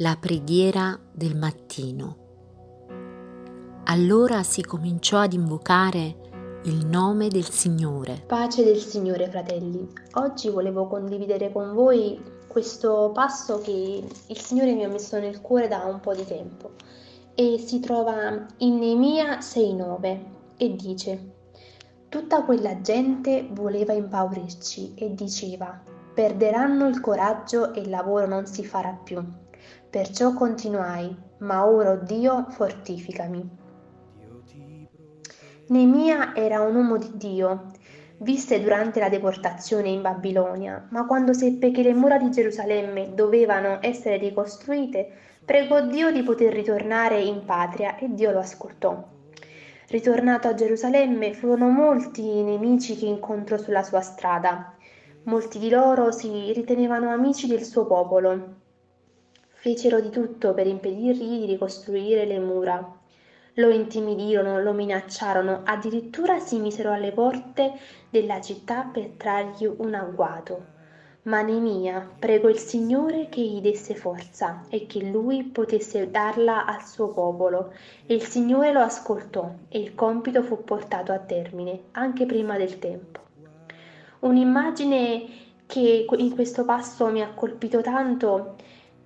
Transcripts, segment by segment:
La preghiera del mattino. Allora si cominciò ad invocare il nome del Signore. Pace del Signore, fratelli. Oggi volevo condividere con voi questo passo che il Signore mi ha messo nel cuore da un po' di tempo e si trova in Neemia 6:9 e dice: Tutta quella gente voleva impaurirci e diceva: Perderanno il coraggio e il lavoro non si farà più. Perciò continuai, ma ora, oh Dio, fortificami. Neemia era un uomo di Dio, visse durante la deportazione in Babilonia, ma quando seppe che le mura di Gerusalemme dovevano essere ricostruite, pregò Dio di poter ritornare in patria e Dio lo ascoltò. Ritornato a Gerusalemme, furono molti i nemici che incontrò sulla sua strada. Molti di loro si ritenevano amici del suo popolo Fecero di tutto per impedirgli di ricostruire le mura. Lo intimidirono, lo minacciarono, addirittura si misero alle porte della città per trargli un agguato. Ma Nemia pregò il Signore che gli desse forza e che lui potesse darla al suo popolo. E il Signore lo ascoltò e il compito fu portato a termine anche prima del tempo. Un'immagine che in questo passo mi ha colpito tanto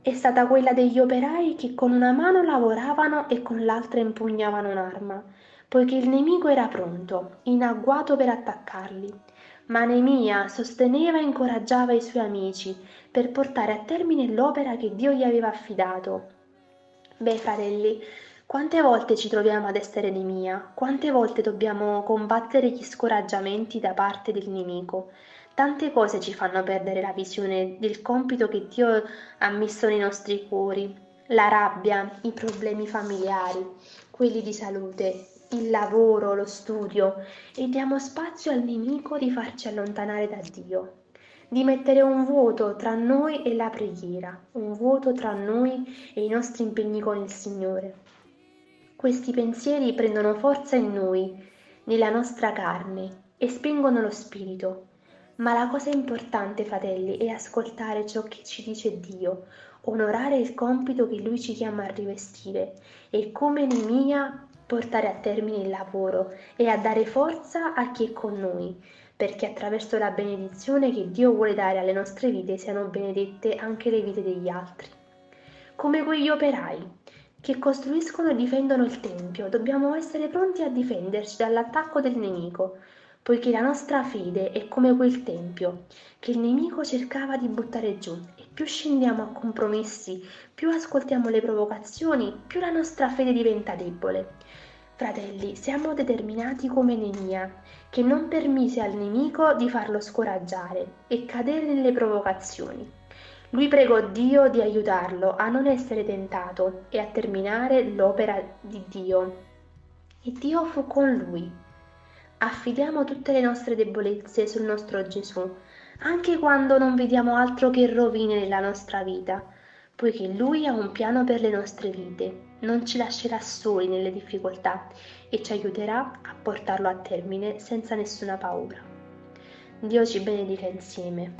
è stata quella degli operai che con una mano lavoravano e con l'altra impugnavano un'arma, poiché il nemico era pronto, in agguato per attaccarli. Ma Nemia sosteneva e incoraggiava i suoi amici per portare a termine l'opera che Dio gli aveva affidato. Beh, fratelli, quante volte ci troviamo ad essere Nemia? Quante volte dobbiamo combattere gli scoraggiamenti da parte del nemico? Tante cose ci fanno perdere la visione del compito che Dio ha messo nei nostri cuori, la rabbia, i problemi familiari, quelli di salute, il lavoro, lo studio e diamo spazio al nemico di farci allontanare da Dio, di mettere un vuoto tra noi e la preghiera, un vuoto tra noi e i nostri impegni con il Signore. Questi pensieri prendono forza in noi, nella nostra carne e spingono lo spirito ma la cosa importante, fratelli, è ascoltare ciò che ci dice Dio, onorare il compito che Lui ci chiama a rivestire e come Nemia portare a termine il lavoro e a dare forza a chi è con noi, perché attraverso la benedizione che Dio vuole dare alle nostre vite siano benedette anche le vite degli altri. Come quegli operai che costruiscono e difendono il Tempio, dobbiamo essere pronti a difenderci dall'attacco del nemico, poiché la nostra fede è come quel tempio che il nemico cercava di buttare giù e più scendiamo a compromessi, più ascoltiamo le provocazioni, più la nostra fede diventa debole. Fratelli, siamo determinati come Nemia, che non permise al nemico di farlo scoraggiare e cadere nelle provocazioni. Lui pregò Dio di aiutarlo a non essere tentato e a terminare l'opera di Dio. E Dio fu con lui Affidiamo tutte le nostre debolezze sul nostro Gesù, anche quando non vediamo altro che rovine nella nostra vita, poiché Lui ha un piano per le nostre vite, non ci lascerà soli nelle difficoltà e ci aiuterà a portarlo a termine senza nessuna paura. Dio ci benedica insieme.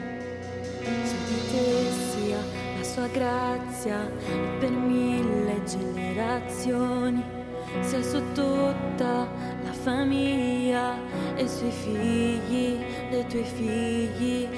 Su di te sia la sua grazia per mille generazioni, sia su tutta la famiglia e sui figli dei tuoi figli